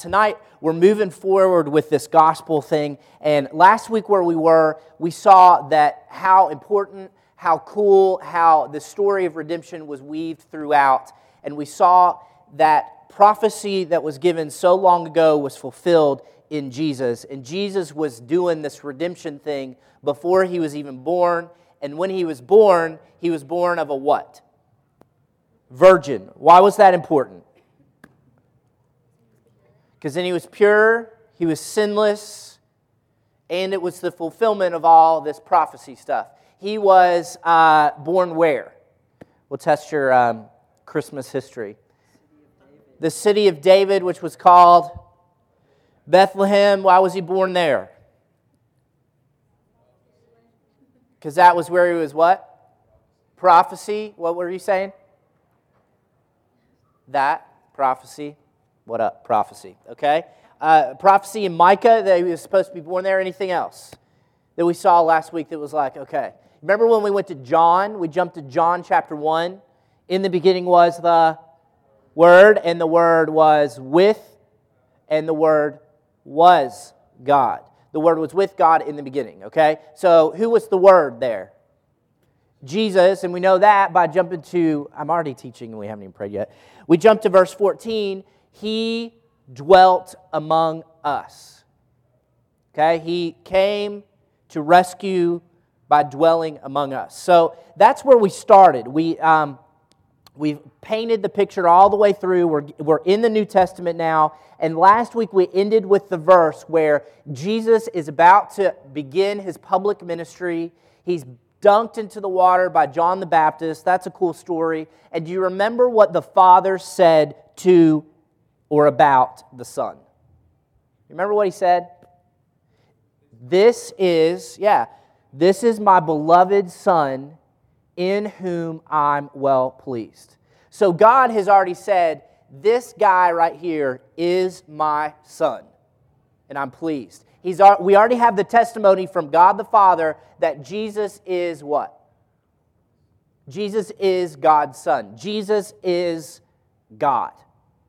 tonight we're moving forward with this gospel thing. And last week, where we were, we saw that how important, how cool, how the story of redemption was weaved throughout. And we saw that prophecy that was given so long ago was fulfilled in Jesus. And Jesus was doing this redemption thing before he was even born. And when he was born, he was born of a what? Virgin. Why was that important? Because then he was pure, he was sinless, and it was the fulfillment of all this prophecy stuff. He was uh, born where? We'll test your um, Christmas history. The city of David, which was called Bethlehem. Why was he born there? Because that was where he was what? Prophecy. What were you saying? That prophecy. What up? Prophecy. Okay. Uh, prophecy in Micah that he was supposed to be born there. Anything else that we saw last week that was like, okay. Remember when we went to John? We jumped to John chapter 1. In the beginning was the Word, and the Word was with, and the Word was God. The Word was with God in the beginning, okay? So who was the Word there? Jesus, and we know that by jumping to, I'm already teaching and we haven't even prayed yet. We jump to verse 14. He dwelt among us. Okay? He came to rescue by dwelling among us. So that's where we started. We, um, We've painted the picture all the way through. We're, we're in the New Testament now. And last week we ended with the verse where Jesus is about to begin his public ministry. He's dunked into the water by John the Baptist. That's a cool story. And do you remember what the Father said to or about the Son? Remember what he said? This is, yeah, this is my beloved Son in whom I'm well pleased. So God has already said, This guy right here is my son, and I'm pleased. He's, we already have the testimony from God the Father that Jesus is what? Jesus is God's son. Jesus is God.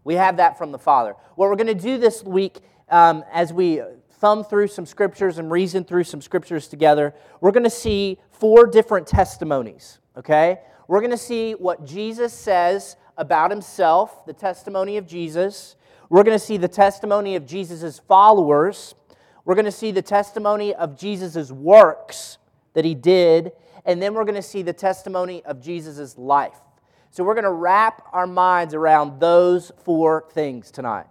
We have that from the Father. What we're going to do this week um, as we thumb through some scriptures and reason through some scriptures together, we're going to see four different testimonies okay? We're going to see what Jesus says about himself, the testimony of Jesus. We're going to see the testimony of Jesus' followers. We're going to see the testimony of Jesus' works that he did. And then we're going to see the testimony of Jesus' life. So we're going to wrap our minds around those four things tonight.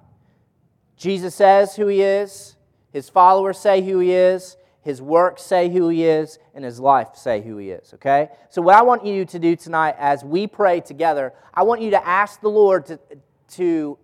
Jesus says who he is, his followers say who he is, his works say who he is, and his life say who he is, okay? So, what I want you to do tonight as we pray together, I want you to ask the Lord to, to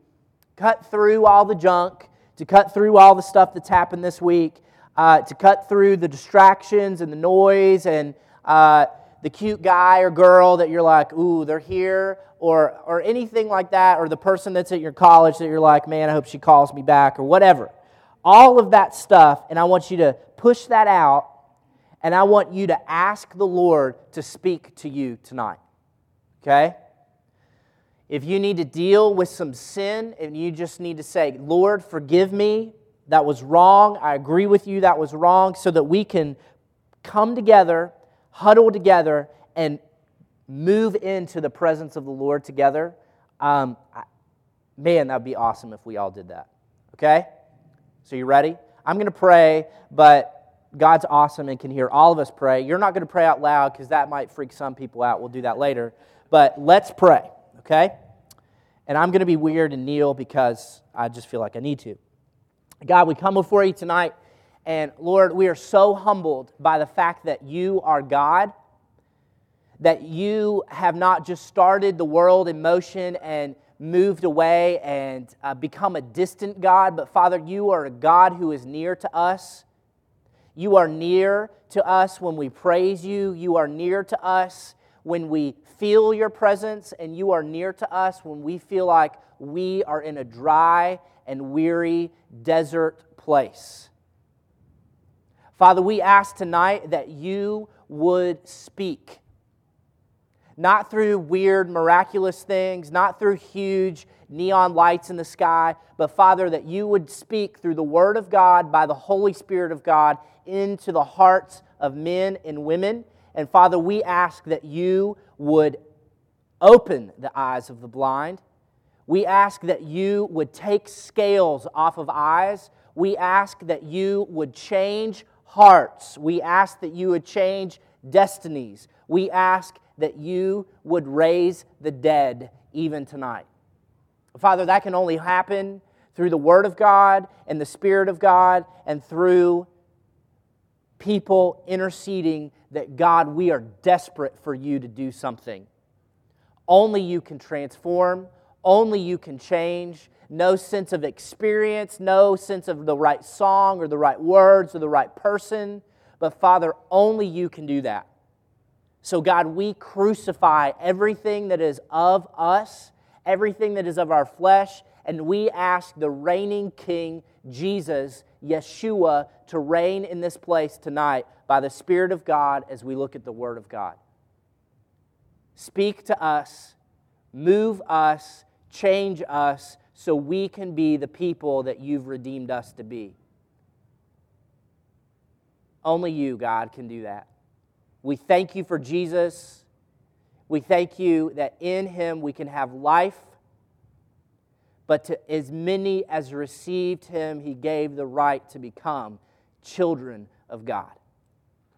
cut through all the junk, to cut through all the stuff that's happened this week, uh, to cut through the distractions and the noise and uh, the cute guy or girl that you're like, ooh, they're here, or, or anything like that, or the person that's at your college that you're like, man, I hope she calls me back, or whatever all of that stuff, and I want you to push that out, and I want you to ask the Lord to speak to you tonight. Okay? If you need to deal with some sin and you just need to say, Lord, forgive me, that was wrong, I agree with you, that was wrong, so that we can come together, huddle together, and move into the presence of the Lord together. Um, man, that would be awesome if we all did that. Okay? So, you ready? I'm going to pray, but God's awesome and can hear all of us pray. You're not going to pray out loud because that might freak some people out. We'll do that later. But let's pray, okay? And I'm going to be weird and kneel because I just feel like I need to. God, we come before you tonight, and Lord, we are so humbled by the fact that you are God, that you have not just started the world in motion and moved away and uh, become a distant God, but Father, you are a God who is near to us. You are near to us when we praise you. You are near to us when we feel your presence, and you are near to us when we feel like we are in a dry and weary desert place. Father, we ask tonight that you would speak not through weird, miraculous things, not through huge neon lights in the sky, but Father, that you would speak through the Word of God by the Holy Spirit of God into the hearts of men and women. And Father, we ask that you would open the eyes of the blind. We ask that you would take scales off of eyes. We ask that you would change hearts. We ask that you would change destinies. We ask that you would raise the dead even tonight. Father, that can only happen through the Word of God and the Spirit of God and through people interceding that God, we are desperate for you to do something. Only you can transform, only you can change. No sense of experience, no sense of the right song or the right words or the right person. But Father, only you can do that. So, God, we crucify everything that is of us, everything that is of our flesh, and we ask the reigning King, Jesus, Yeshua, to reign in this place tonight by the Spirit of God as we look at the Word of God. Speak to us, move us, change us, so we can be the people that you've redeemed us to be. Only you, God, can do that. We thank you for Jesus. We thank you that in him we can have life. But to as many as received him, he gave the right to become children of God.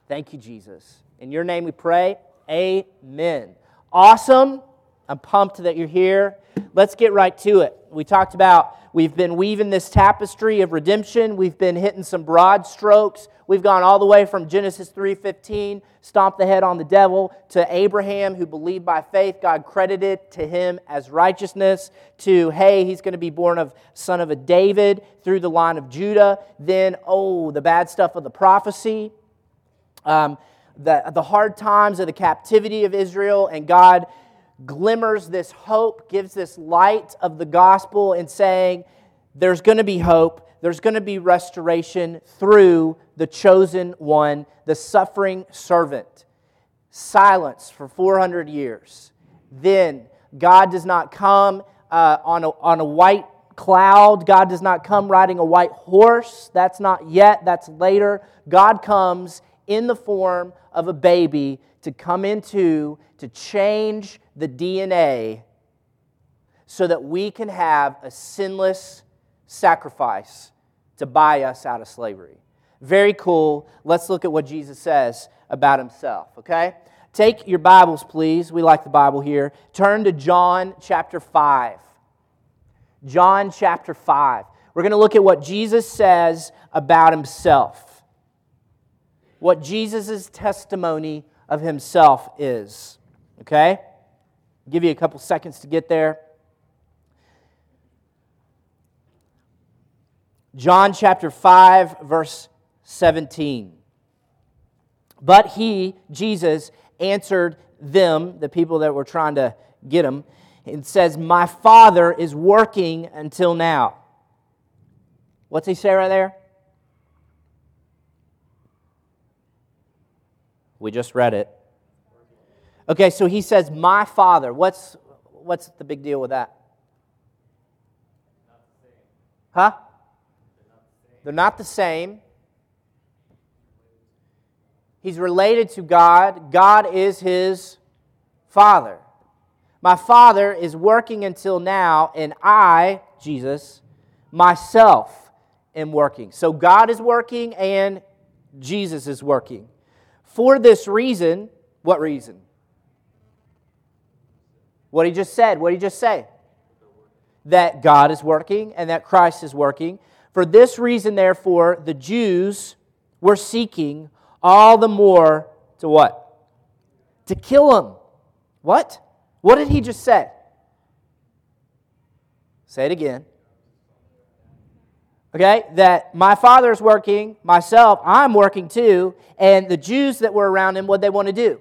Thank you, Jesus. In your name we pray. Amen. Awesome. I'm pumped that you're here. Let's get right to it. We talked about we've been weaving this tapestry of redemption. We've been hitting some broad strokes We've gone all the way from Genesis 3:15, stomp the head on the devil, to Abraham who believed by faith, God credited to him as righteousness, to hey, he's going to be born of son of a David through the line of Judah. Then, oh, the bad stuff of the prophecy. Um, the, the hard times of the captivity of Israel, and God glimmers this hope, gives this light of the gospel, and saying, There's going to be hope there's going to be restoration through the chosen one, the suffering servant. Silence for 400 years. Then God does not come uh, on, a, on a white cloud. God does not come riding a white horse. That's not yet, that's later. God comes in the form of a baby to come into, to change the DNA so that we can have a sinless sacrifice to buy us out of slavery. Very cool. Let's look at what Jesus says about himself, okay? Take your Bibles, please. We like the Bible here. Turn to John chapter 5. John chapter 5. We're going to look at what Jesus says about himself. What Jesus' testimony of himself is. Okay? I'll give you a couple seconds to get there. John chapter 5, verse 17. But he, Jesus, answered them, the people that were trying to get him, and says, My Father is working until now. What's he say right there? We just read it. Okay, so he says, My Father. What's, what's the big deal with that? Huh? They're not the same. He's related to God. God is his Father. My Father is working until now, and I, Jesus, myself am working. So God is working and Jesus is working. For this reason, what reason? What he just said. What did he just say? That God is working and that Christ is working. For this reason, therefore, the Jews were seeking all the more to what? To kill him. What? What did he just say? Say it again. Okay, that my father's working, myself, I'm working too, and the Jews that were around him, what they want to do?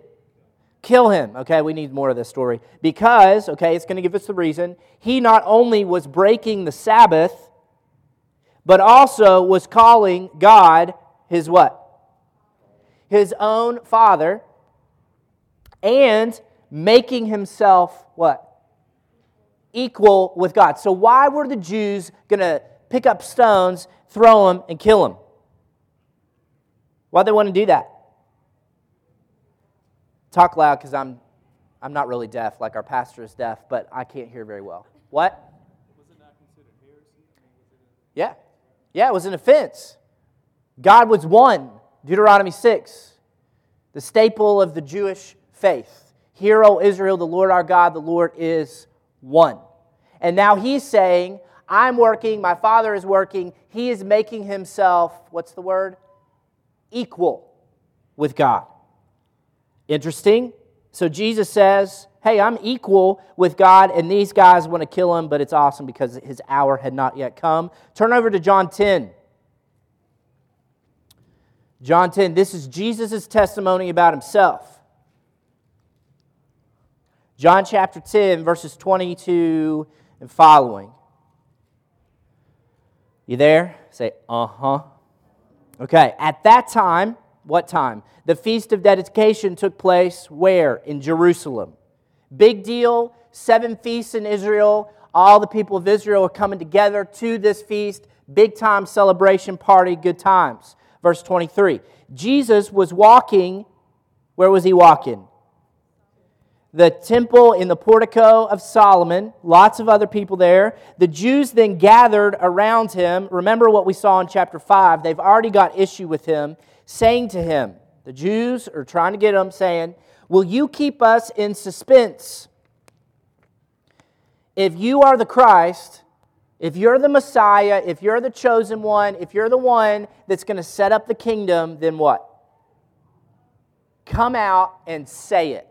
Kill him. Okay, we need more of this story. Because, okay, it's going to give us the reason. He not only was breaking the Sabbath, but also was calling God his what? His own father, and making himself what? Equal with God. So, why were the Jews going to pick up stones, throw them, and kill them. Why'd they want to do that? Talk loud because I'm, I'm not really deaf, like our pastor is deaf, but I can't hear very well. What? Yeah. Yeah, it was an offense. God was one. Deuteronomy 6, the staple of the Jewish faith. Hear, O Israel, the Lord our God, the Lord is one. And now he's saying, I'm working, my father is working. He is making himself, what's the word? Equal with God. Interesting. So Jesus says, Hey, I'm equal with God, and these guys want to kill him, but it's awesome because his hour had not yet come. Turn over to John 10. John 10, this is Jesus' testimony about himself. John chapter 10, verses 22 and following. You there? Say, uh huh. Okay, at that time, what time? The Feast of Dedication took place where? In Jerusalem. Big deal, seven feasts in Israel. All the people of Israel are coming together to this feast. Big time celebration party, good times. Verse 23 Jesus was walking, where was he walking? The temple in the portico of Solomon, lots of other people there. The Jews then gathered around him. Remember what we saw in chapter 5. They've already got issue with him, saying to him, the Jews are trying to get him, saying, Will you keep us in suspense? If you are the Christ, if you're the Messiah, if you're the chosen one, if you're the one that's going to set up the kingdom, then what? Come out and say it.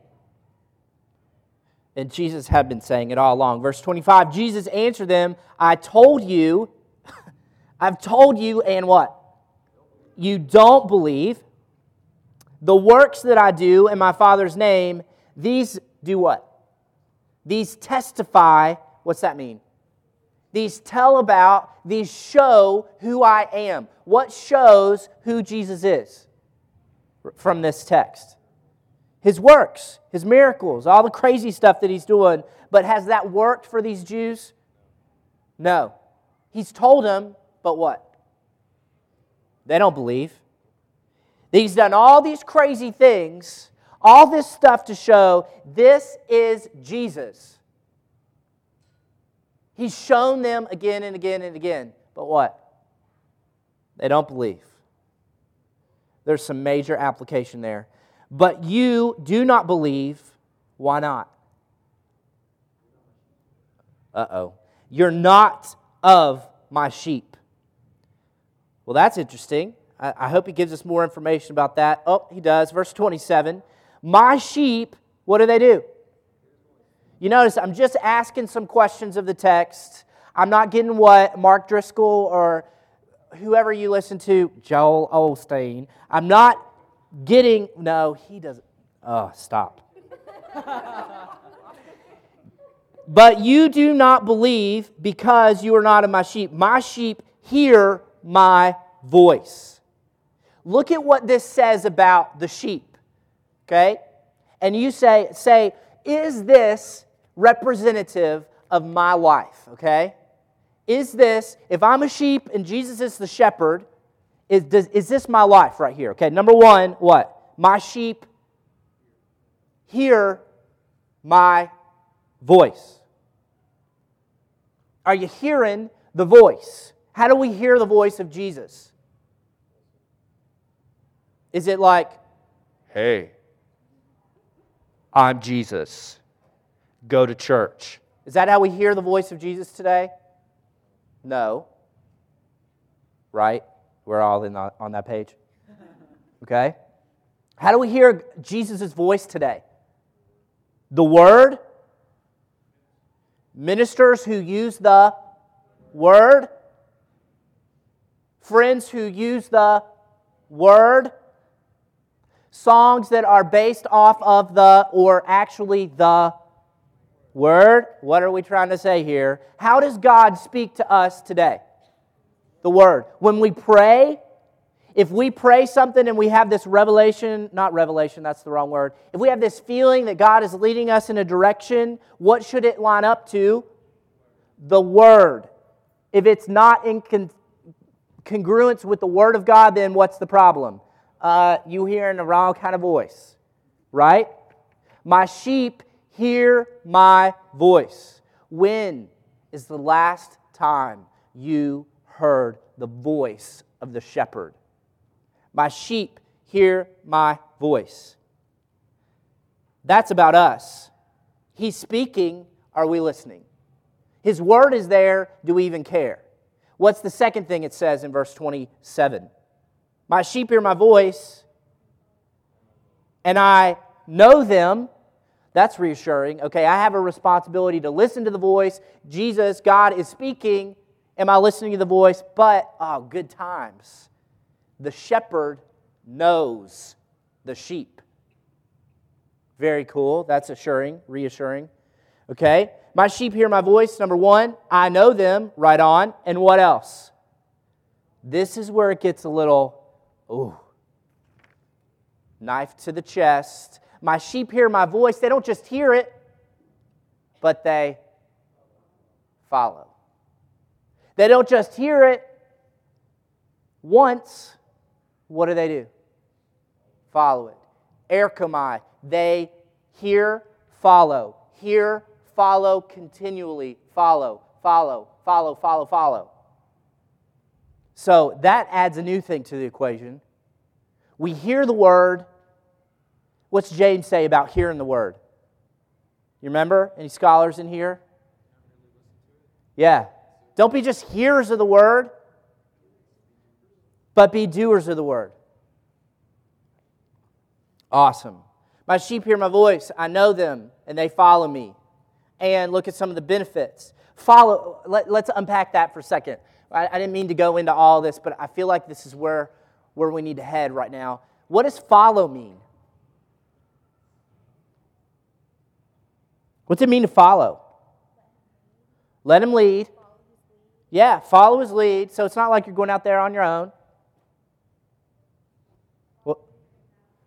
And Jesus had been saying it all along. Verse 25 Jesus answered them, I told you, I've told you, and what? You don't believe. The works that I do in my Father's name, these do what? These testify. What's that mean? These tell about, these show who I am. What shows who Jesus is from this text? His works, his miracles, all the crazy stuff that he's doing. But has that worked for these Jews? No. He's told them, but what? They don't believe. He's done all these crazy things, all this stuff to show this is Jesus. He's shown them again and again and again. But what? They don't believe. There's some major application there. But you do not believe. Why not? Uh oh. You're not of my sheep. Well, that's interesting. I, I hope he gives us more information about that. Oh, he does. Verse 27 My sheep, what do they do? You notice I'm just asking some questions of the text. I'm not getting what Mark Driscoll or whoever you listen to, Joel Osteen. I'm not getting, no, he doesn't. Oh, stop. but you do not believe because you are not of my sheep. My sheep hear my voice. Look at what this says about the sheep. Okay? And you say, say, is this representative of my life, okay? Is this, if I'm a sheep and Jesus is the shepherd, is, does, is this my life right here? Okay, number one, what? My sheep hear my voice. Are you hearing the voice? How do we hear the voice of Jesus? Is it like, hey, I'm Jesus? go to church. Is that how we hear the voice of Jesus today? No. Right? We're all in on that page. Okay? How do we hear Jesus' voice today? The Word, ministers who use the Word, friends who use the Word, songs that are based off of the, or actually the Word, what are we trying to say here? How does God speak to us today? The Word. When we pray, If we pray something and we have this revelation, not revelation, that's the wrong word. If we have this feeling that God is leading us in a direction, what should it line up to? The Word. If it's not in con- congruence with the Word of God, then what's the problem? Uh, you hearing the wrong kind of voice, right? My sheep hear my voice. When is the last time you heard the voice of the shepherd? My sheep hear my voice. That's about us. He's speaking. Are we listening? His word is there. Do we even care? What's the second thing it says in verse 27? My sheep hear my voice, and I know them. That's reassuring. Okay, I have a responsibility to listen to the voice. Jesus, God is speaking. Am I listening to the voice? But, oh, good times the shepherd knows the sheep. Very cool. That's assuring, reassuring. Okay? My sheep hear my voice. Number one, I know them. Right on. And what else? This is where it gets a little, ooh, knife to the chest. My sheep hear my voice. They don't just hear it, but they follow. They don't just hear it once, what do they do? Follow it. Erchomai. They hear, follow. Hear, follow, continually. Follow, follow, follow, follow, follow. So that adds a new thing to the equation. We hear the word. What's James say about hearing the word? You remember? Any scholars in here? Yeah. Don't be just hearers of the word, but be doers of the word. Awesome. My sheep hear my voice. I know them, and they follow me. And look at some of the benefits. Follow. Let, us unpack that for a second. I, I didn't mean to go into all this, but I feel like this is where, where we need to head right now. What does follow mean? What's it mean to follow? Let him lead. Yeah, follow his lead. So it's not like you're going out there on your own.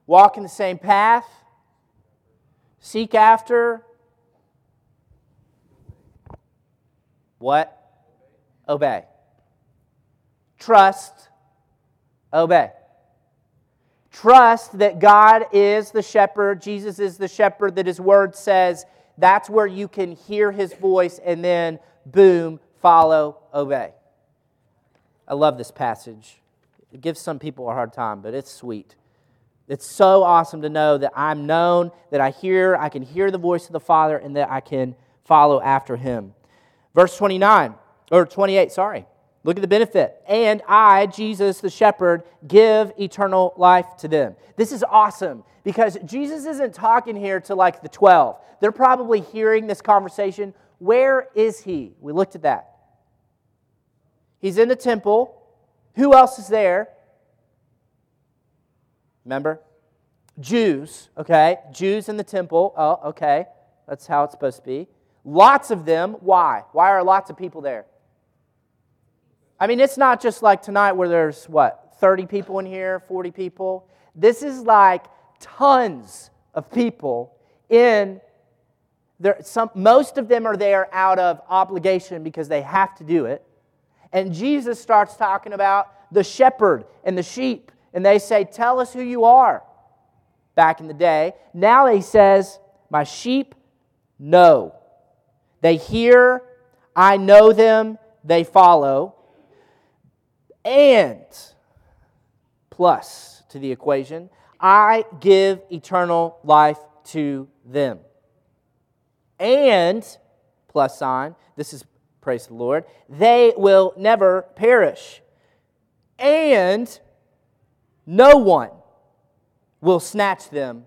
walk in the same path, seek after what? Obey. Trust, obey. Trust that God is the shepherd, Jesus is the shepherd, that his word says that's where you can hear his voice and then, boom, follow, obey. I love this passage. It gives some people a hard time, but it's sweet. It's so awesome to know that I'm known, that I hear, I can hear the voice of the Father, and that I can follow after him. Verse 29, or 28, sorry. Look at the benefit. And I, Jesus the shepherd, give eternal life to them. This is awesome because Jesus isn't talking here to like the 12. They're probably hearing this conversation. Where is he? We looked at that. He's in the temple. Who else is there? Remember? Jews, okay? Jews in the temple. Oh, okay. That's how it's supposed to be. Lots of them. Why? Why are lots of people there? I mean, it's not just like tonight where there's what, 30 people in here, 40 people. This is like tons of people in some most of them are there out of obligation because they have to do it. And Jesus starts talking about the shepherd and the sheep and they say, Tell us who you are. Back in the day. Now he says, My sheep know. They hear, I know them, they follow. And, plus to the equation, I give eternal life to them. And, plus sign, this is praise the Lord, they will never perish. And no one will snatch them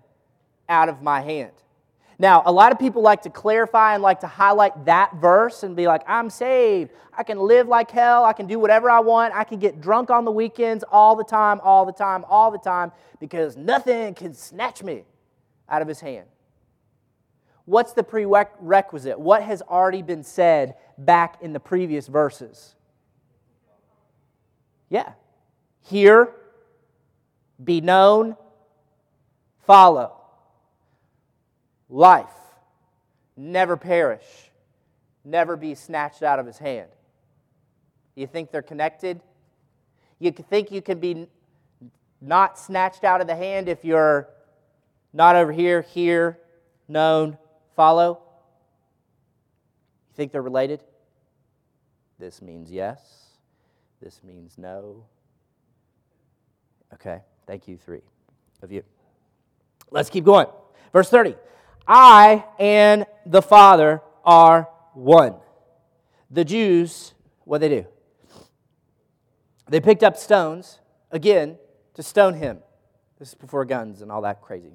out of my hand. Now, a lot of people like to clarify and like to highlight that verse and be like, I'm saved. I can live like hell. I can do whatever I want. I can get drunk on the weekends all the time, all the time, all the time, because nothing can snatch me out of his hand. What's the prerequisite? What has already been said back in the previous verses? Yeah. Hear, be known, follow. Life, never perish, never be snatched out of his hand. You think they're connected? You think you can be not snatched out of the hand if you're not over here, here, known, follow? You think they're related? This means yes. This means no. Okay, thank you, three of you. Let's keep going. Verse 30 I and the Father are one. The Jews, what they do? They picked up stones, again, to stone him. This is before guns and all that crazy.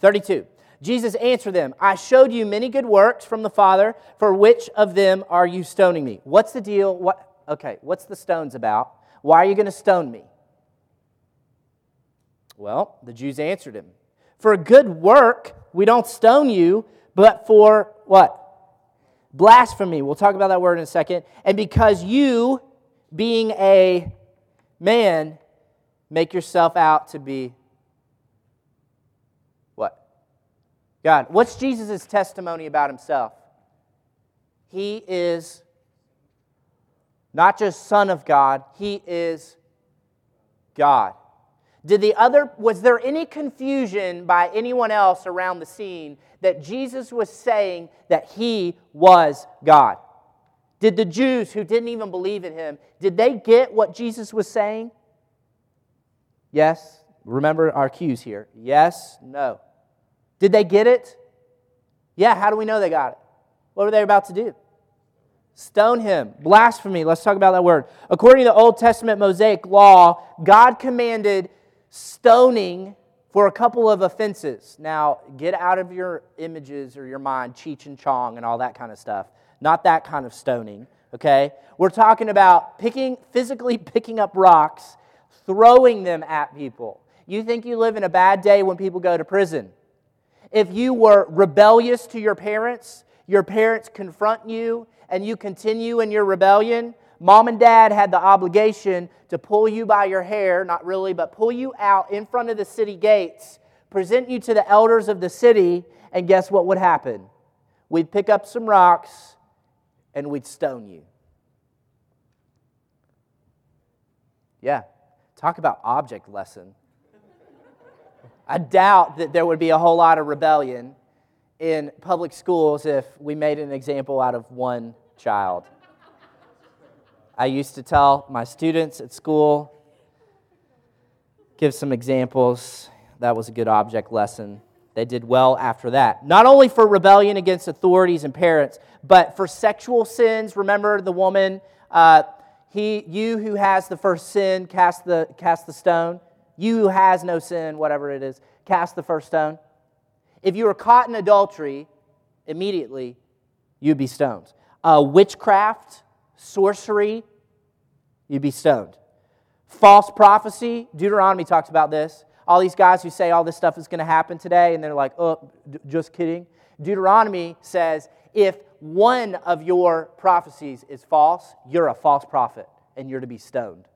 32. Jesus answered them, I showed you many good works from the Father. For which of them are you stoning me? What's the deal? What, okay, what's the stones about? Why are you going to stone me? Well, the Jews answered him, For a good work, we don't stone you, but for what? Blasphemy. We'll talk about that word in a second. And because you, being a man, make yourself out to be what? God. What's Jesus' testimony about himself? He is not just Son of God, he is God. Did the other, was there any confusion by anyone else around the scene that Jesus was saying that he was God? Did the Jews who didn't even believe in him, did they get what Jesus was saying? Yes. Remember our cues here. Yes, no. Did they get it? Yeah, how do we know they got it? What were they about to do? Stone him. Blasphemy. Let's talk about that word. According to the Old Testament Mosaic law, God commanded stoning for a couple of offenses. Now, get out of your images or your mind Cheech and Chong and all that kind of stuff. Not that kind of stoning, okay? We're talking about picking, physically picking up rocks, throwing them at people. You think you live in a bad day when people go to prison. If you were rebellious to your parents, your parents confront you, and you continue in your rebellion, Mom and dad had the obligation to pull you by your hair, not really, but pull you out in front of the city gates, present you to the elders of the city, and guess what would happen? We'd pick up some rocks and we'd stone you. Yeah, talk about object lesson. I doubt that there would be a whole lot of rebellion in public schools if we made an example out of one child. I used to tell my students at school, give some examples. That was a good object lesson. They did well after that. Not only for rebellion against authorities and parents, but for sexual sins. Remember the woman, uh, he, you who has the first sin, cast the, cast the stone. You has no sin, whatever it is, cast the first stone. If you were caught in adultery, immediately you'd be stoned. Uh, witchcraft, sorcery, you'd be stoned. False prophecy, Deuteronomy talks about this. All these guys who say all this stuff is going to happen today, and they're like, oh, d- just kidding. Deuteronomy says if one of your prophecies is false, you're a false prophet and you're to be stoned.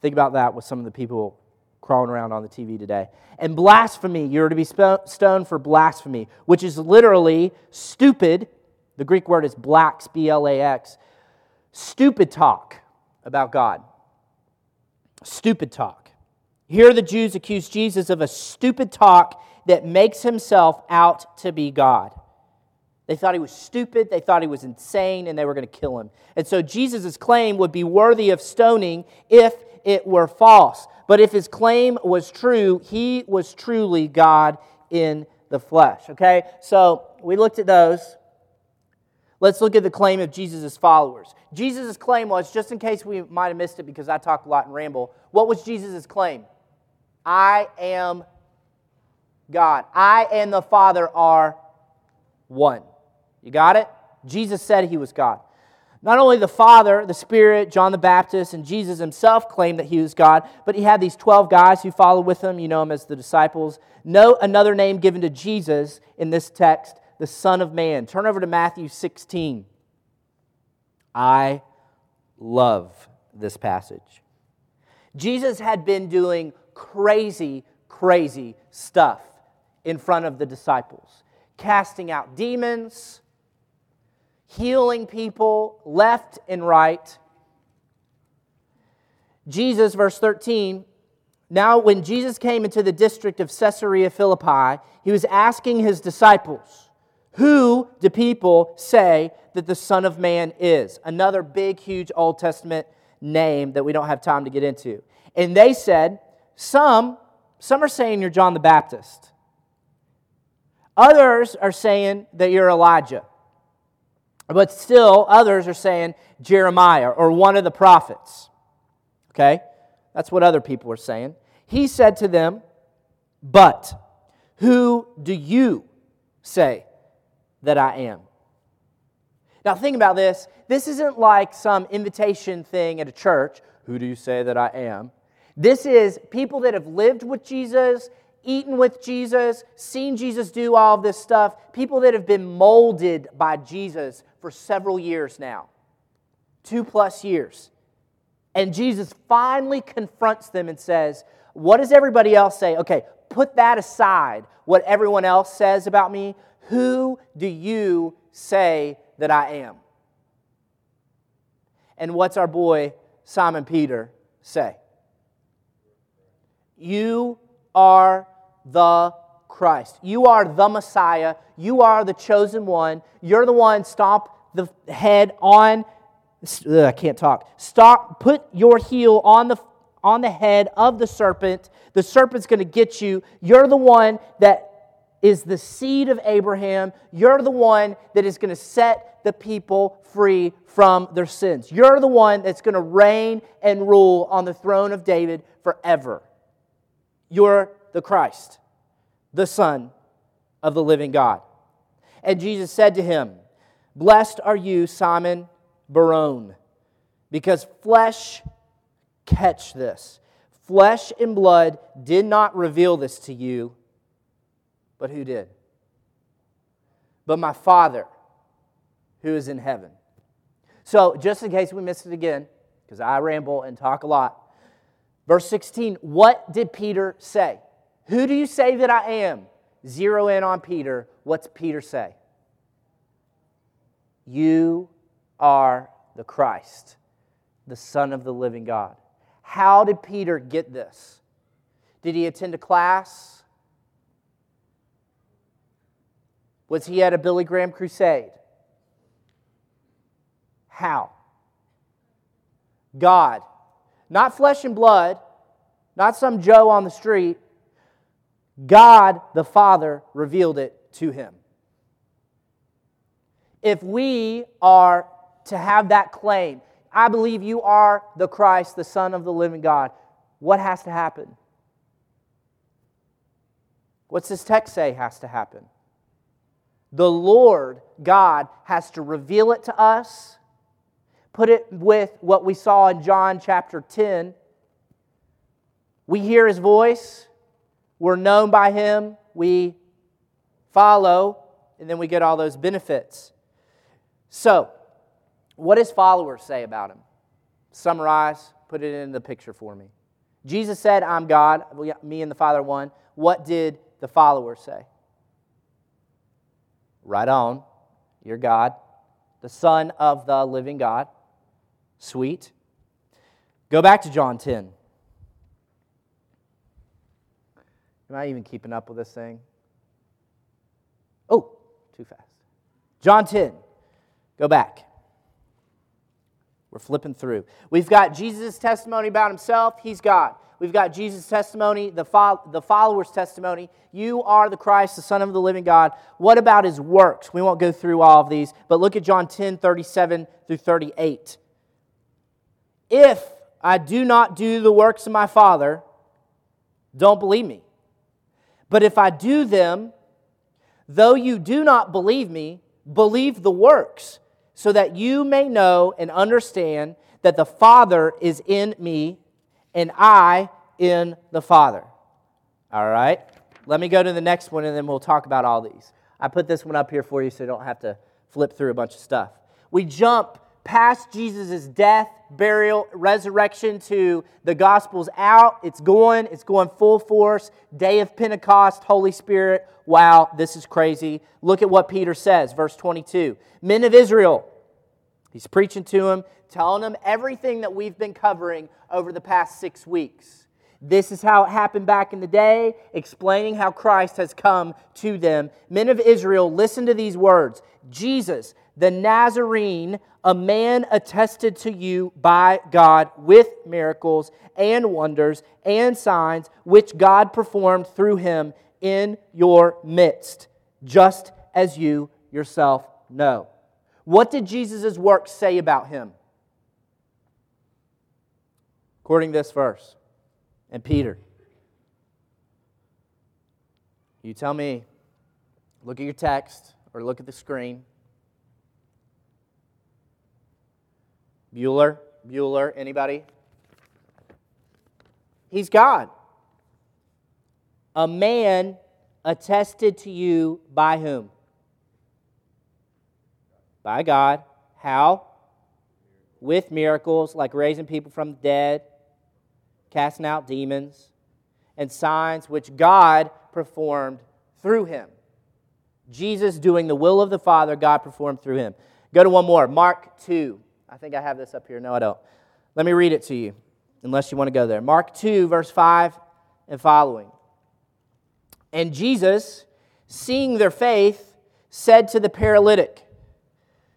Think about that with some of the people crawling around on the TV today. And blasphemy, you're to be stoned for blasphemy, which is literally stupid. The Greek word is blax, B L A X, stupid talk about God. Stupid talk. Here the Jews accuse Jesus of a stupid talk that makes himself out to be God. They thought he was stupid, they thought he was insane, and they were going to kill him. And so Jesus' claim would be worthy of stoning if it were false. But if his claim was true, he was truly God in the flesh. Okay? So we looked at those. Let's look at the claim of Jesus' followers. Jesus' claim was, just in case we might have missed it because I talk a lot and ramble, what was Jesus' claim? I am God. I and the Father are one. You got it? Jesus said he was God. Not only the Father, the Spirit, John the Baptist, and Jesus himself claimed that he was God, but he had these 12 guys who followed with him. You know them as the disciples. No another name given to Jesus in this text the Son of Man. Turn over to Matthew 16. I love this passage. Jesus had been doing crazy, crazy stuff in front of the disciples casting out demons, healing people left and right. Jesus, verse 13, now when Jesus came into the district of Caesarea Philippi, he was asking his disciples, Who do people say that the Son of Man is? Another big, huge Old Testament name that we don't have time to get into. And they said, Some, some are saying you're John the Baptist. Others are saying that you're Elijah. But still, others are saying Jeremiah or one of the prophets. Okay? That's what other people are saying. He said to them, But who do you say that I am? Now, think about this. This isn't like some invitation thing at a church. Who do you say that I am? This is people that have lived with Jesus eaten with Jesus, seen Jesus do all this stuff, people that have been molded by Jesus for several years now, two plus years. And Jesus finally confronts them and says, What does everybody else say? Okay, put that aside, what everyone else says about me. Who do you say that I am? And what's our boy Simon Peter say? You are the Christ. You are the Messiah. You are the chosen one. You're the one. Stomp the head on. Ugh, I can't talk. Stop. Put your heel on the on the head of the serpent. The serpent's going to get you. You're the one that is the seed of Abraham. You're the one that is going to set the people free from their sins. You're the one that's going to reign and rule on the throne of David forever. You're the Christ, the Son of the living God. And Jesus said to him, Blessed are you, Simon Barjona, because flesh, catch this, flesh and blood did not reveal this to you, but who did? But my Father who is in heaven. So, just in case we missed it again, because I ramble and talk a lot, verse 16, what did Peter say? Who do you say that I am? Zero in on Peter. What's Peter say? You are the Christ, the Son of the living God. How did Peter get this? Did he attend a class? Was he at a Billy Graham crusade? How? God. Not flesh and blood, not some Joe on the street, God the Father revealed it to him. If we are to have that claim, I believe you are the Christ, the Son of the living God, what has to happen? What's this text say has to happen? The Lord God has to reveal it to us, put it with what we saw in John chapter 10. We hear his voice, we're known by him, we follow, and then we get all those benefits. So, what does followers say about him? Summarize, put it in the picture for me. Jesus said, I'm God, me and the Father one. What did the followers say? Right on, you're God, the Son of the living God. Sweet. Go back to John 10. Am I even keeping up with this thing? Oh, too fast. John 10. Go back. We're flipping through. We've got Jesus' testimony about himself. He's God. We've got Jesus' testimony, the, fo- the follower's testimony. You are the Christ, the Son of the living God. What about his works? We won't go through all of these, but look at John 10 37 through 38. If I do not do the works of my Father, don't believe me. But if I do them, though you do not believe me, believe the works, so that you may know and understand that the Father is in me and I in the Father. All right? Let me go to the next one and then we'll talk about all these. I put this one up here for you so you don't have to flip through a bunch of stuff. We jump past Jesus' death, burial, resurrection to the gospel's out. It's going, it's going full force. Day of Pentecost, Holy Spirit. Wow, this is crazy. Look at what Peter says, verse 22. Men of Israel, he's preaching to them, telling them everything that we've been covering over the past six weeks. This is how it happened back in the day, explaining how Christ has come to them. Men of Israel, listen to these words Jesus, the Nazarene, a man attested to you by God with miracles and wonders and signs which God performed through him in your midst, just as you yourself know. What did Jesus' work say about him? According to this verse, and Peter. You tell me, look at your text or look at the screen. Bueller? Bueller? Anybody? He's God. A man attested to you by whom? By God. How? With miracles like raising people from the dead, casting out demons, and signs which God performed through him. Jesus doing the will of the Father, God performed through him. Go to one more. Mark 2. I think I have this up here. No, I don't. Let me read it to you, unless you want to go there. Mark 2, verse 5 and following. And Jesus, seeing their faith, said to the paralytic,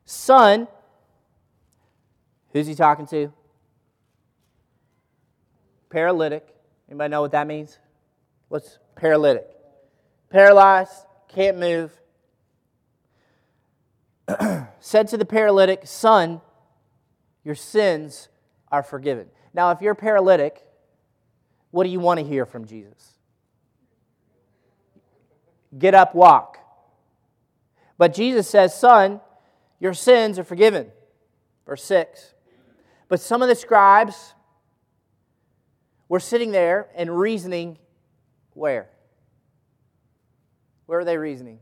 Son, who's he talking to? Paralytic. Anybody know what that means? What's paralytic? Paralyzed, can't move. said to the paralytic, Son, your sins are forgiven. Now, if you're paralytic, what do you want to hear from Jesus? Get up, walk. But Jesus says, Son, your sins are forgiven. Verse 6. But some of the scribes were sitting there and reasoning where? Where are they reasoning?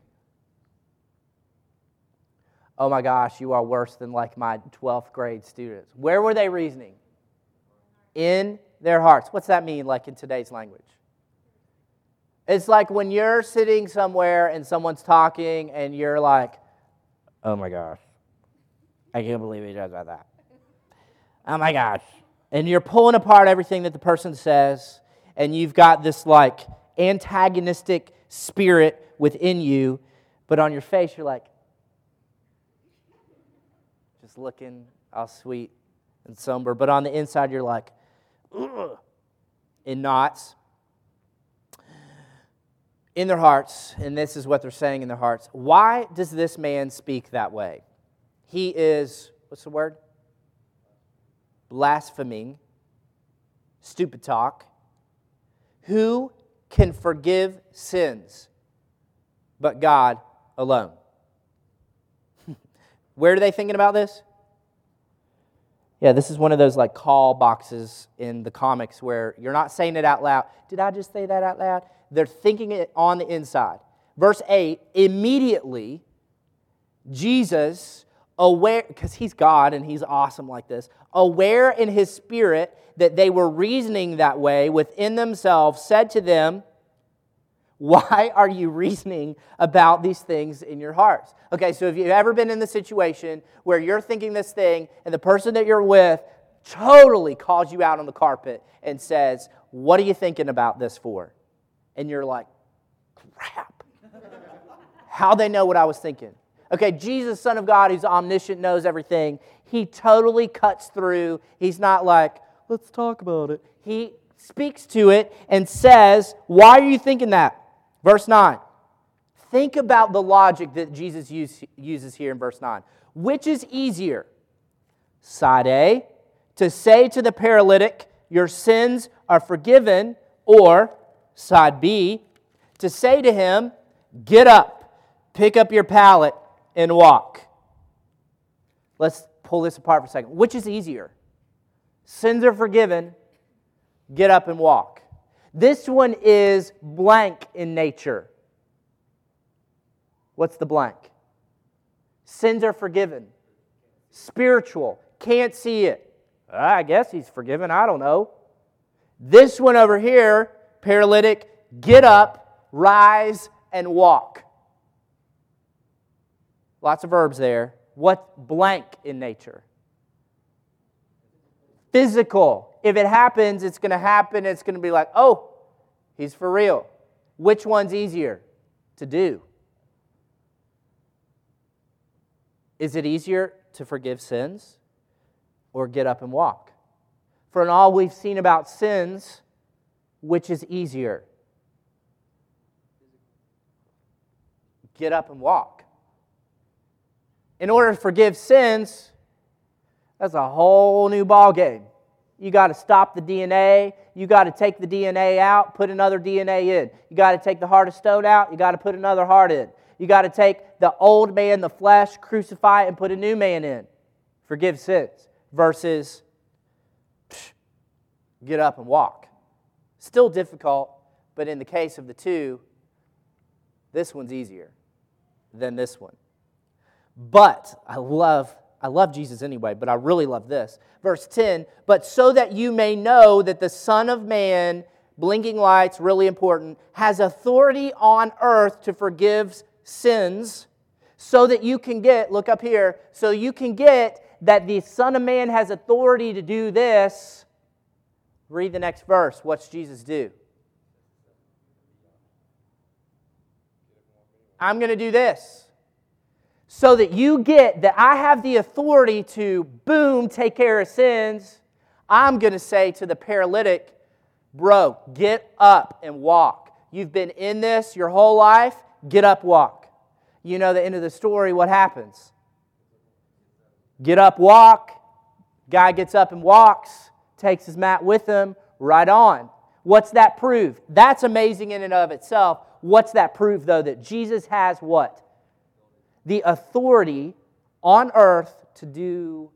Oh my gosh, you are worse than like my 12th grade students. Where were they reasoning? In their hearts. What's that mean, like in today's language? It's like when you're sitting somewhere and someone's talking and you're like, oh my gosh, I can't believe he does that. Oh my gosh. And you're pulling apart everything that the person says, and you've got this like antagonistic spirit within you, but on your face, you're like, looking all sweet and somber, but on the inside you're like, Ugh, in knots. In their hearts, and this is what they're saying in their hearts. Why does this man speak that way? He is, what's the word? Blaspheming, stupid talk. Who can forgive sins but God alone? Where are they thinking about this? Yeah, this is one of those like call boxes in the comics where you're not saying it out loud. Did I just say that out loud? They're thinking it on the inside. Verse 8 immediately, Jesus, aware, because he's God and he's awesome like this, aware in his spirit that they were reasoning that way within themselves, said to them, why are you reasoning about these things in your hearts? Okay, so if you've ever been in the situation where you're thinking this thing and the person that you're with totally calls you out on the carpet and says, What are you thinking about this for? And you're like, Crap. How they know what I was thinking? Okay, Jesus, Son of God, who's omniscient, knows everything. He totally cuts through. He's not like, Let's talk about it. He speaks to it and says, Why are you thinking that? Verse 9. Think about the logic that Jesus use, uses here in verse 9. Which is easier? Side A, to say to the paralytic, Your sins are forgiven, or side B, to say to him, Get up, pick up your pallet, and walk. Let's pull this apart for a second. Which is easier? Sins are forgiven, get up and walk. This one is blank in nature. What's the blank? Sins are forgiven. spiritual, can't see it. Ah, I guess he's forgiven, I don't know. This one over here, paralytic, get up, rise, and walk. Lots of verbs there. What blank in nature? Physical. If it happens, it's going to happen. It's going to be like, oh, he's for real. Which one's easier to do? Is it easier to forgive sins or get up and walk? For in all we've seen about sins, which is easier? Get up and walk. In order to forgive sins, that's a whole new ball game. You got to stop the DNA. You got to take the DNA out, put another DNA in. You got to take the heart of stone out. You got to put another heart in. You got to take the old man, the flesh, crucify and put a new man in. Forgive sins. Versus psh, get up and walk. Still difficult, but in the case of the two, this one's easier than this one. But I love I love Jesus anyway, but I really love this. Verse 10, but so that you may know that the Son of Man, blinking lights, really important, has authority on earth to forgive sins, so that you can get, look up here, so you can get that the Son of Man has authority to do this. Read the next verse. What's Jesus do? I'm going to do this so that you get that I have the authority to, boom, take care of sins, I'm going to say to the paralytic, bro, get up and walk. You've been in this your whole life, get up, walk. You know the end of the story, what happens? Get up, walk. Guy gets up and walks, takes his mat with him, right on. What's that prove? That's amazing in and of itself. What's that prove, though? That Jesus has what? The authority on earth to do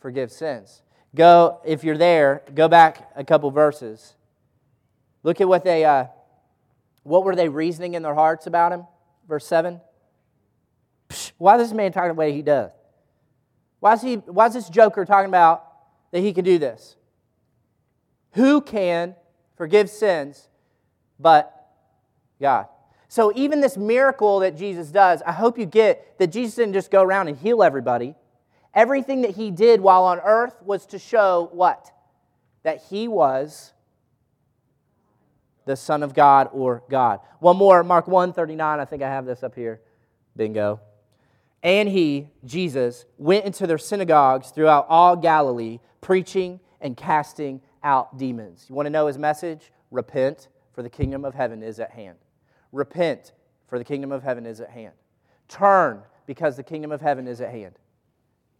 forgive sins. Go, if you're there, go back a couple verses. Look at what they, uh, what were they reasoning in their hearts about him? Verse 7. Psh, why is this man talking the way he does? Why is, he, why is this joker talking about that he can do this? Who can forgive sins but God? So, even this miracle that Jesus does, I hope you get that Jesus didn't just go around and heal everybody. Everything that he did while on earth was to show what? That he was the Son of God or God. One more, Mark 1 39. I think I have this up here. Bingo. And he, Jesus, went into their synagogues throughout all Galilee, preaching and casting out demons. You want to know his message? Repent, for the kingdom of heaven is at hand. Repent, for the kingdom of heaven is at hand. Turn, because the kingdom of heaven is at hand.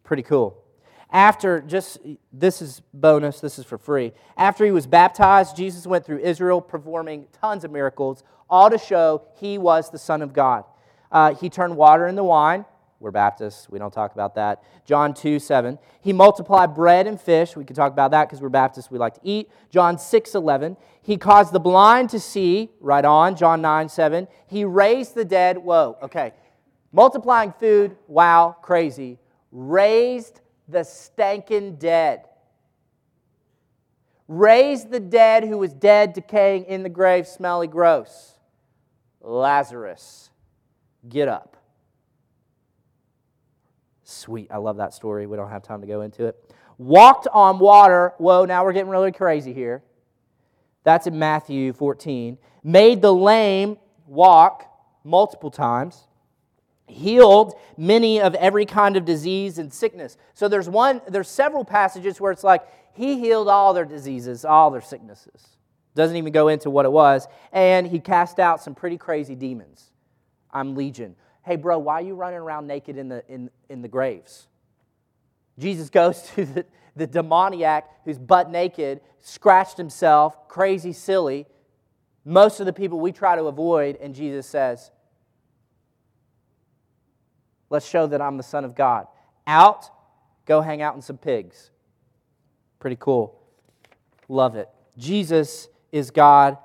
Pretty cool. After, just this is bonus, this is for free. After he was baptized, Jesus went through Israel performing tons of miracles, all to show he was the Son of God. Uh, he turned water into wine. We're Baptists. We don't talk about that. John 2 7. He multiplied bread and fish. We can talk about that because we're Baptists. We like to eat. John 6 11. He caused the blind to see. Right on. John 9 7. He raised the dead. Whoa. Okay. Multiplying food. Wow. Crazy. Raised the stankin' dead. Raised the dead who was dead, decaying in the grave, smelly, gross. Lazarus, get up. Sweet. I love that story. We don't have time to go into it. Walked on water. Whoa, now we're getting really crazy here. That's in Matthew 14. Made the lame walk multiple times. Healed many of every kind of disease and sickness. So there's one, there's several passages where it's like he healed all their diseases, all their sicknesses. Doesn't even go into what it was. And he cast out some pretty crazy demons. I'm legion hey, bro, why are you running around naked in the, in, in the graves? Jesus goes to the, the demoniac who's butt naked, scratched himself, crazy, silly. Most of the people we try to avoid, and Jesus says, Let's show that I'm the Son of God. Out, go hang out in some pigs. Pretty cool. Love it. Jesus is God.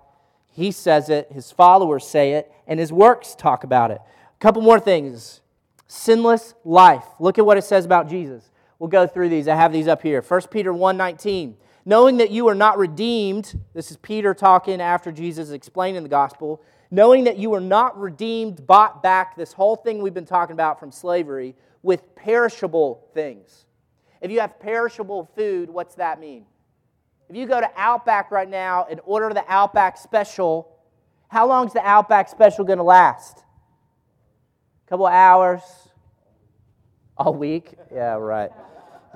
He says it, his followers say it, and his works talk about it. A couple more things. Sinless life. Look at what it says about Jesus. We'll go through these. I have these up here. 1 Peter 1:19. Knowing that you are not redeemed, this is Peter talking after Jesus explaining the gospel, knowing that you are not redeemed, bought back, this whole thing we've been talking about from slavery, with perishable things. If you have perishable food, what's that mean? If you go to Outback right now and order the Outback special, how long is the Outback special going to last? A couple hours? A week? Yeah, right.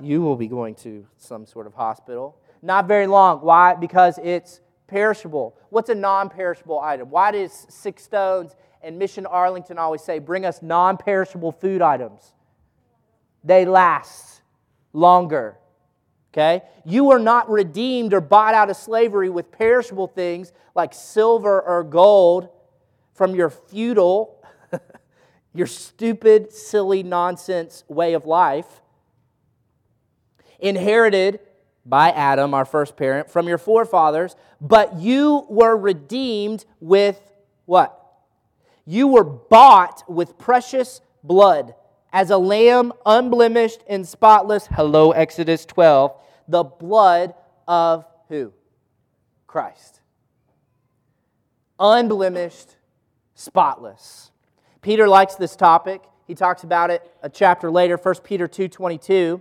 You will be going to some sort of hospital. Not very long. Why? Because it's perishable. What's a non perishable item? Why does Six Stones and Mission Arlington always say, bring us non perishable food items? They last longer. Okay? You are not redeemed or bought out of slavery with perishable things like silver or gold from your feudal, your stupid, silly, nonsense way of life. Inherited by Adam, our first parent, from your forefathers, but you were redeemed with what? You were bought with precious blood as a lamb unblemished and spotless. Hello, Exodus 12. The blood of who? Christ. Unblemished, spotless. Peter likes this topic. He talks about it a chapter later, 1 Peter 2:22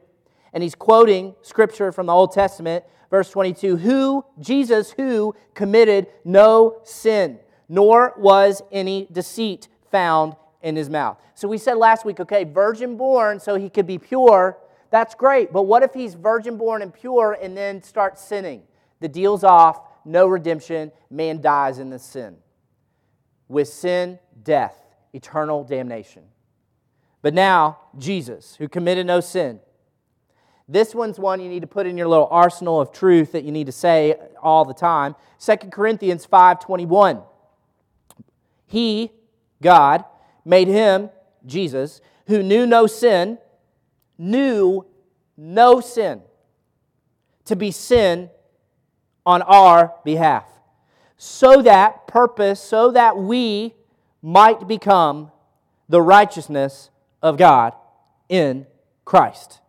and he's quoting scripture from the Old Testament, verse 22 Who, Jesus, who committed no sin, nor was any deceit found in his mouth. So we said last week, okay, virgin born so he could be pure. That's great. But what if he's virgin born and pure and then starts sinning? The deal's off, no redemption, man dies in the sin. With sin, death, eternal damnation. But now, Jesus, who committed no sin, this one's one you need to put in your little arsenal of truth that you need to say all the time. 2 Corinthians 5:21. He, God, made him, Jesus, who knew no sin, knew no sin, to be sin on our behalf. So that purpose, so that we might become the righteousness of God in Christ.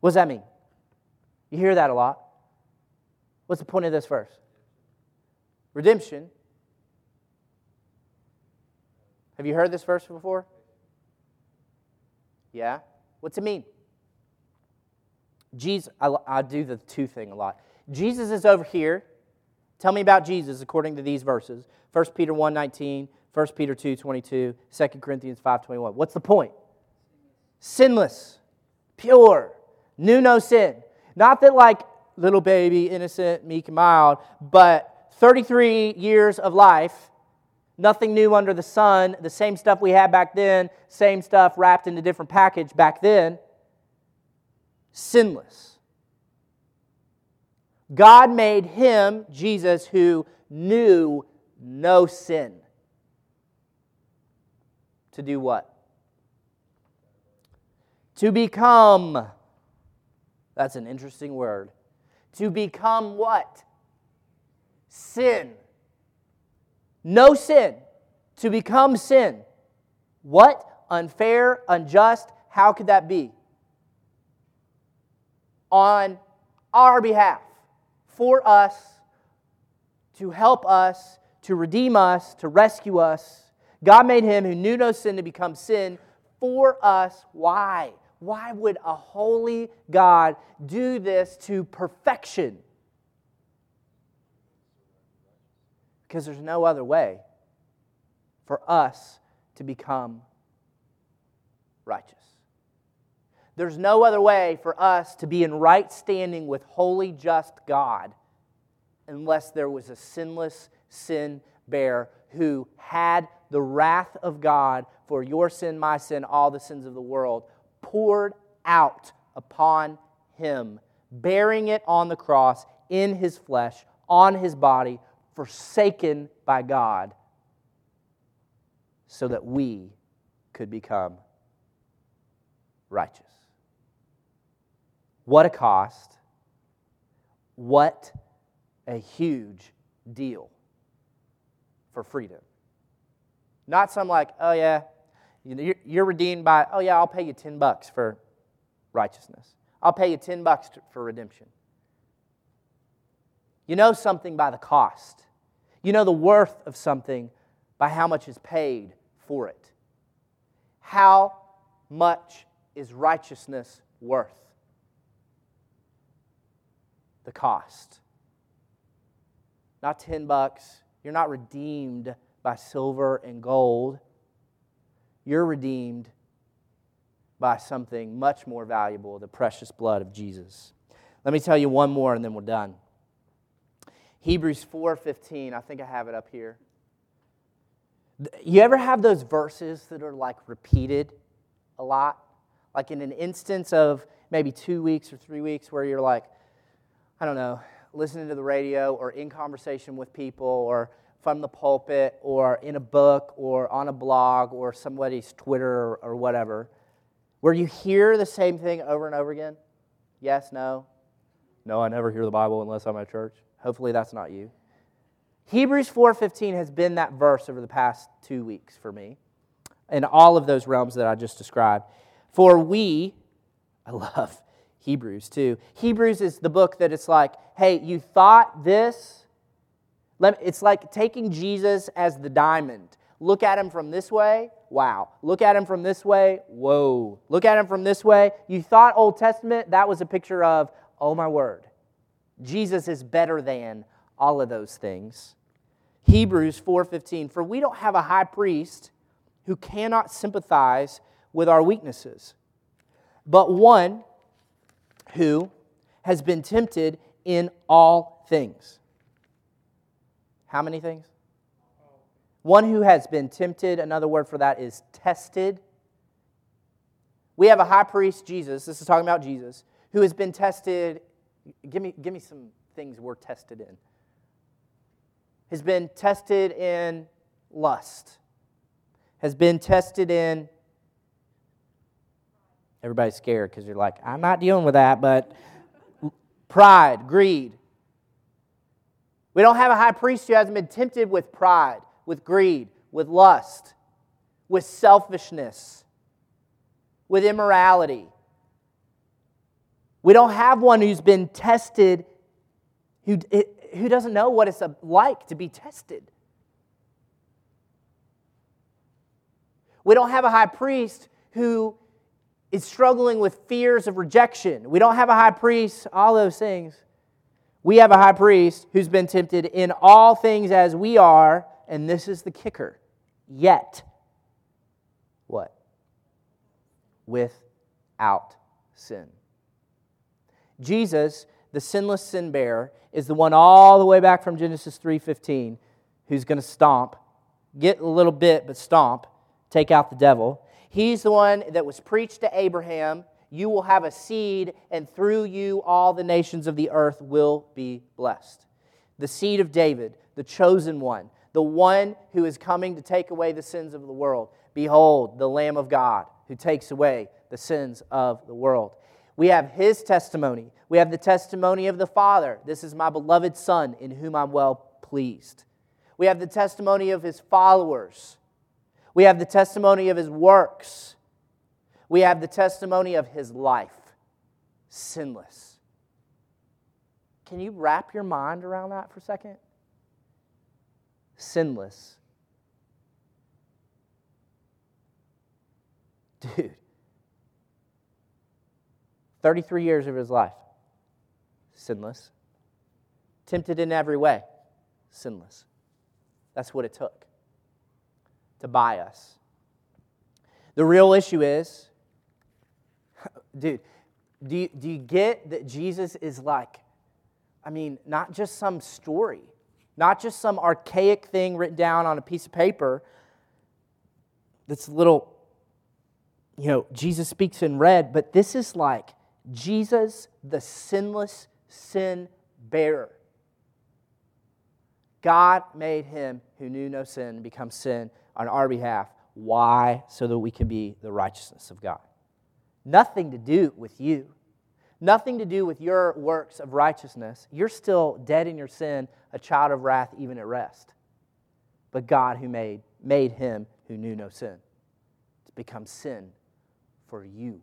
What does that mean? You hear that a lot. What's the point of this verse? Redemption. Have you heard this verse before? Yeah? What's it mean? Jesus, I, I do the two thing a lot. Jesus is over here. Tell me about Jesus according to these verses. 1 Peter 1 19, 1 Peter 2 22, 2 Corinthians 5 21. What's the point? Sinless, pure, knew no sin. Not that, like, little baby, innocent, meek, and mild, but 33 years of life, nothing new under the sun, the same stuff we had back then, same stuff wrapped in a different package back then. Sinless. God made him, Jesus, who knew no sin. To do what? To become that's an interesting word. To become what? Sin. No sin. To become sin. What? Unfair, unjust. How could that be? On our behalf, for us, to help us, to redeem us, to rescue us. God made him who knew no sin to become sin for us. Why? Why would a holy God do this to perfection? Because there's no other way for us to become righteous. There's no other way for us to be in right standing with holy, just God unless there was a sinless sin bearer who had the wrath of God for your sin, my sin, all the sins of the world poured out upon him, bearing it on the cross in his flesh, on his body, forsaken by God, so that we could become righteous. What a cost! What a huge deal for freedom. Not some like, oh yeah, You're redeemed by, oh, yeah, I'll pay you 10 bucks for righteousness. I'll pay you 10 bucks for redemption. You know something by the cost. You know the worth of something by how much is paid for it. How much is righteousness worth? The cost. Not 10 bucks. You're not redeemed by silver and gold. You're redeemed by something much more valuable the precious blood of Jesus. Let me tell you one more and then we're done. Hebrews 4:15, I think I have it up here. You ever have those verses that are like repeated a lot? Like in an instance of maybe 2 weeks or 3 weeks where you're like I don't know, listening to the radio or in conversation with people or from the pulpit or in a book or on a blog or somebody's Twitter or, or whatever, where you hear the same thing over and over again? Yes, no? No, I never hear the Bible unless I'm at church. Hopefully that's not you. Hebrews 4:15 has been that verse over the past 2 weeks for me in all of those realms that I just described. For we I love Hebrews too. Hebrews is the book that it's like, hey, you thought this it's like taking Jesus as the diamond. Look at him from this way, wow. Look at him from this way, whoa. Look at him from this way. You thought Old Testament, that was a picture of, oh my word. Jesus is better than all of those things. Hebrews 4:15 For we don't have a high priest who cannot sympathize with our weaknesses, but one who has been tempted in all things how many things? One who has been tempted, another word for that is tested. We have a high priest, Jesus, this is talking about Jesus, who has been tested. Give me, give me some things we're tested in. Has been tested in lust, has been tested in. Everybody's scared because you're like, I'm not dealing with that, but pride, greed, we don't have a high priest who hasn't been tempted with pride, with greed, with lust, with selfishness, with immorality. We don't have one who's been tested, who, eh, who doesn't know what it's like to be tested. We don't have a high priest who is struggling with fears of rejection. We don't have a high priest, all those things we have a high priest who's been tempted in all things as we are, and this is the kicker. Yet, what? Without sin. Jesus, the sinless sin bearer, is the one all the way back from Genesis 3:15 who's going to stomp, get a little bit but stomp, take out the devil. He's the one that was preached to Abraham you will have a seed, and through you all the nations of the earth will be blessed. The seed of David, the chosen one, the one who is coming to take away the sins of the world. Behold, the Lamb of God who takes away the sins of the world. We have his testimony. We have the testimony of the Father. This is my beloved Son in whom I'm well pleased. We have the testimony of his followers. We have the testimony of his works we have the testimony of his life, sinless. Can you wrap your mind around that for a second? Sinless. Dude, 33 years of his life, sinless. Tempted in every way, sinless. That's what it took to buy us. The real issue is dude, do you, do you get that Jesus is like, I mean, not just some story, not just some archaic thing written down on a piece of paper that's a little, you know, Jesus speaks in red, but this is like Jesus, the sinless sin bearer. God made him who knew no sin become sin on our behalf. Why? So that we can be the righteousness of God. Nothing to do with you. Nothing to do with your works of righteousness. You're still dead in your sin, a child of wrath, even at rest. But God who made, made him who knew no sin to become sin for you.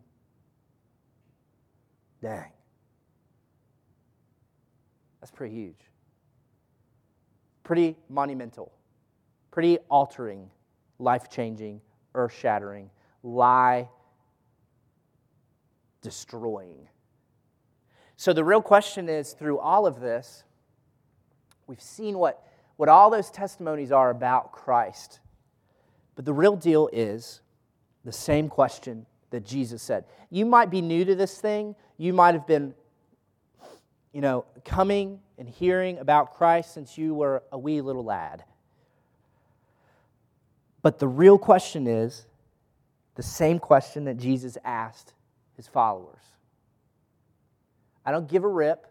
Dang. That's pretty huge. Pretty monumental. Pretty altering, life changing, earth shattering, lie destroying. So the real question is through all of this, we've seen what, what all those testimonies are about Christ. But the real deal is the same question that Jesus said. You might be new to this thing. You might have been, you know, coming and hearing about Christ since you were a wee little lad. But the real question is the same question that Jesus asked his followers. I don't give a rip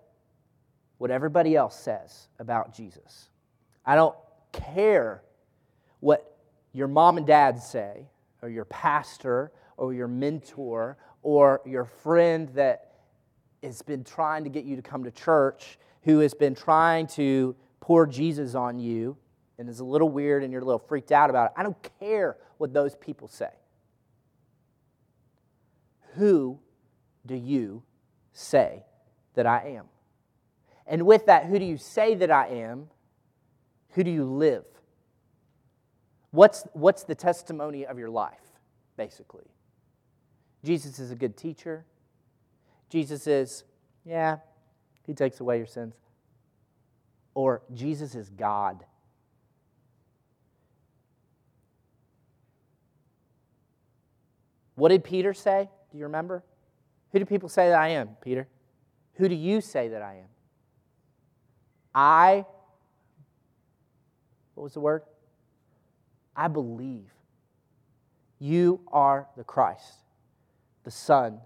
what everybody else says about Jesus. I don't care what your mom and dad say, or your pastor, or your mentor, or your friend that has been trying to get you to come to church, who has been trying to pour Jesus on you and is a little weird and you're a little freaked out about it. I don't care what those people say. Who do you say that I am? And with that, who do you say that I am? Who do you live? What's, what's the testimony of your life, basically? Jesus is a good teacher. Jesus is, yeah, he takes away your sins. Or Jesus is God. What did Peter say? Do you remember? Who do people say that I am, Peter? Who do you say that I am? I, what was the word? I believe you are the Christ, the Son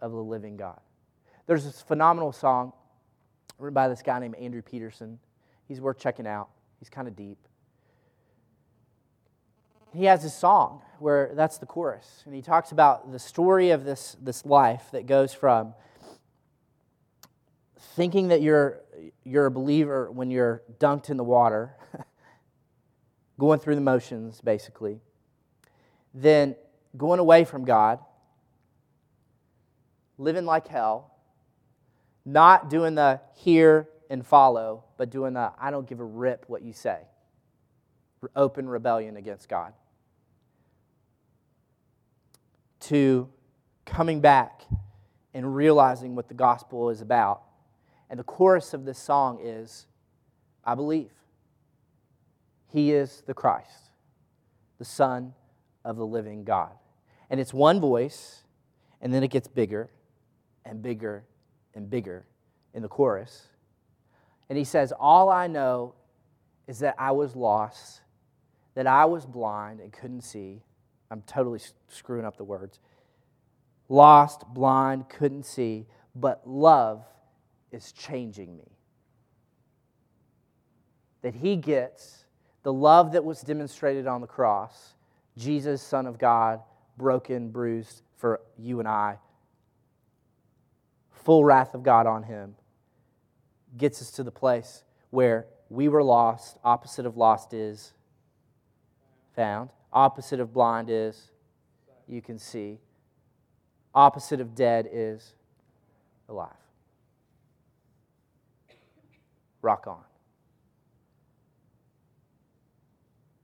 of the living God. There's this phenomenal song written by this guy named Andrew Peterson. He's worth checking out, he's kind of deep he has a song where that's the chorus. And he talks about the story of this, this life that goes from thinking that you're, you're a believer when you're dunked in the water, going through the motions, basically, then going away from God, living like hell, not doing the hear and follow, but doing the I don't give a rip what you say. Open rebellion against God. To coming back and realizing what the gospel is about. And the chorus of this song is I believe he is the Christ, the Son of the living God. And it's one voice, and then it gets bigger and bigger and bigger in the chorus. And he says, All I know is that I was lost, that I was blind and couldn't see, I'm totally screwing up the words. Lost, blind, couldn't see, but love is changing me. That he gets the love that was demonstrated on the cross, Jesus, Son of God, broken, bruised for you and I, full wrath of God on him, gets us to the place where we were lost. Opposite of lost is found. Opposite of blind is you can see. Opposite of dead is alive. Rock on.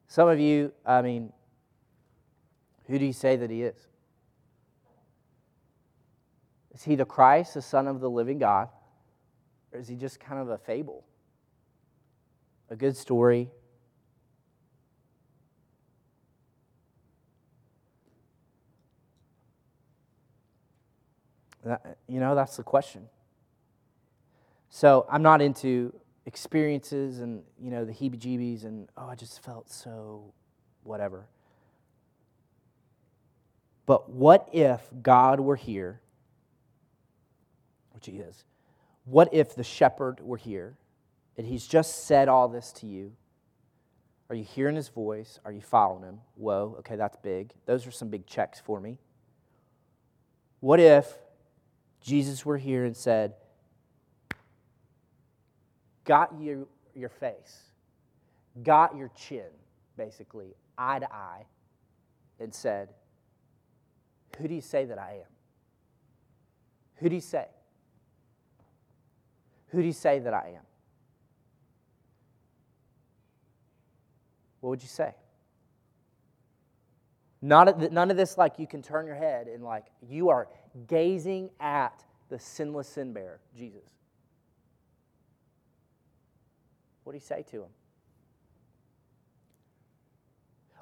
Some of you, I mean, who do you say that he is? Is he the Christ, the Son of the living God? Or is he just kind of a fable? A good story, That, you know, that's the question. So I'm not into experiences and, you know, the heebie jeebies and, oh, I just felt so whatever. But what if God were here, which He is? What if the shepherd were here and He's just said all this to you? Are you hearing His voice? Are you following Him? Whoa, okay, that's big. Those are some big checks for me. What if Jesus were here and said, got you your face, got your chin, basically, eye to eye, and said, Who do you say that I am? Who do you say? Who do you say that I am? What would you say? Of, none of this, like you can turn your head and like you are gazing at the sinless sin bearer, Jesus. What do you say to him?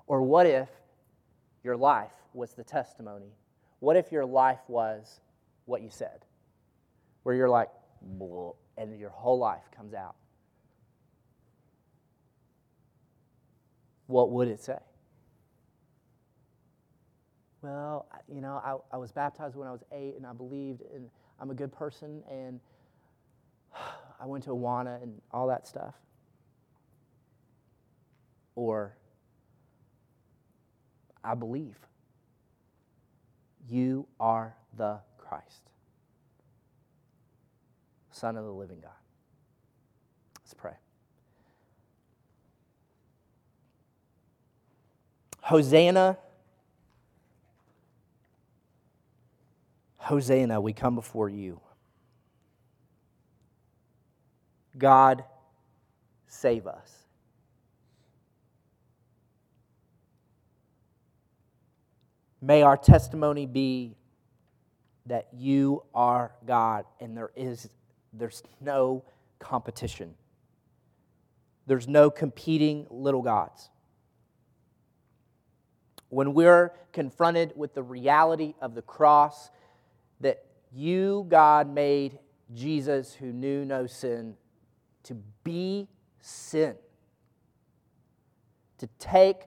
Or what if your life was the testimony? What if your life was what you said? Where you're like, and your whole life comes out. What would it say? Well, you know, I, I was baptized when I was eight and I believed and I'm a good person and I went to Awana and all that stuff. Or I believe you are the Christ, Son of the living God. Let's pray. Hosanna. Hosanna, we come before you. God, save us. May our testimony be that you are God and there is there's no competition. There's no competing little gods. When we're confronted with the reality of the cross, that you, God, made Jesus, who knew no sin, to be sin, to take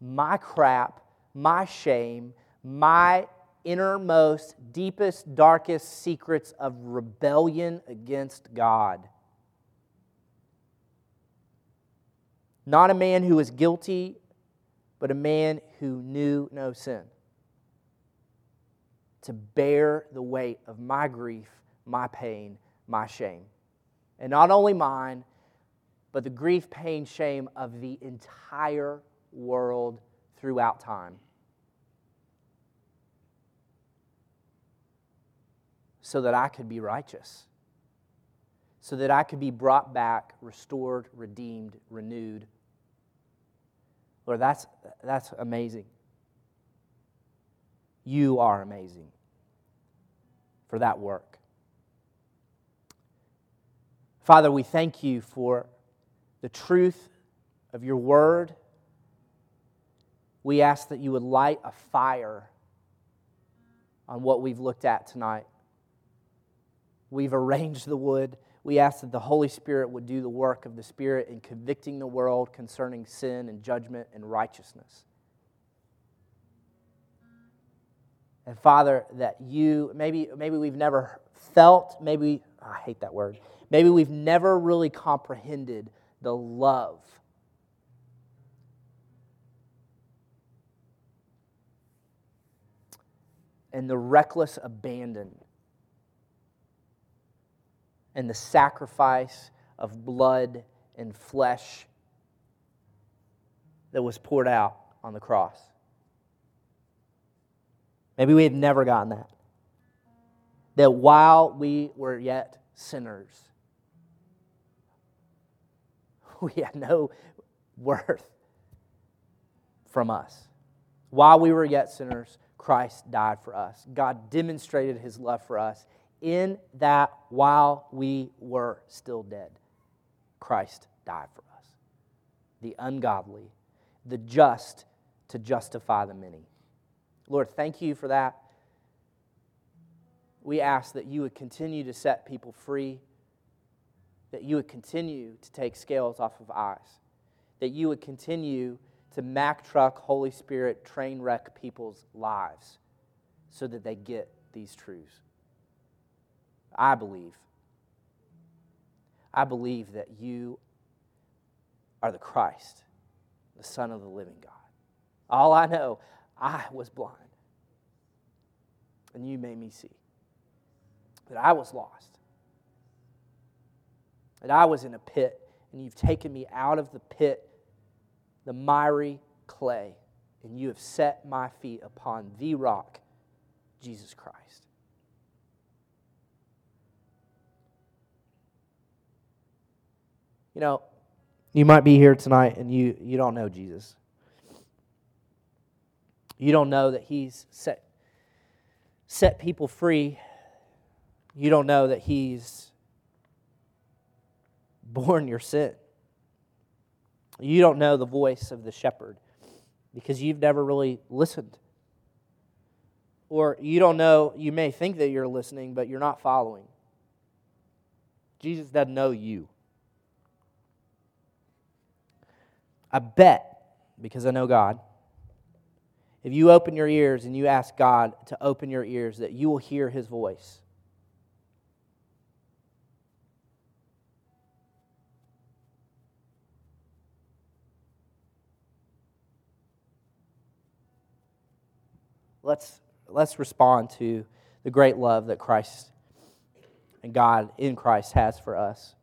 my crap, my shame, my innermost, deepest, darkest secrets of rebellion against God. Not a man who was guilty, but a man who knew no sin to bear the weight of my grief, my pain, my shame. And not only mine, but the grief, pain, shame of the entire world throughout time. So that I could be righteous, so that I could be brought back, restored, redeemed, renewed. Lord, that's, that's amazing. You are amazing for that work. Father, we thank you for the truth of your word. We ask that you would light a fire on what we've looked at tonight. We've arranged the wood. We ask that the Holy Spirit would do the work of the Spirit in convicting the world concerning sin and judgment and righteousness. And Father, that you, maybe, maybe we've never felt, maybe, I hate that word, maybe we've never really comprehended the love. And the reckless abandon and the sacrifice of blood and flesh that was poured out on the cross. Maybe we have never gotten that. That while we were yet sinners, we had no worth from us. While we were yet sinners, Christ died for us. God demonstrated his love for us in that while we were still dead, Christ died for us. The ungodly, the just to justify the many. Lord, thank you for that. We ask that you would continue to set people free, that you would continue to take scales off of eyes, that you would continue to Mack truck Holy Spirit train wreck people's lives so that they get these truths. I believe. I believe that you are the Christ, the Son of the living God. All I know, I was blind, and you made me see. That I was lost. That I was in a pit, and you've taken me out of the pit, the miry clay, and you have set my feet upon the rock, Jesus Christ. You know, you might be here tonight and you, you don't know Jesus. You don't know that He's set, set people free. You don't know that He's borne your sin. You don't know the voice of the shepherd because you've never really listened. Or you don't know, you may think that you're listening, but you're not following. Jesus doesn't know you. I bet, because I know God, if you open your ears and you ask God to open your ears, that you will hear his voice. Let's, let's respond to the great love that Christ and God in Christ has for us.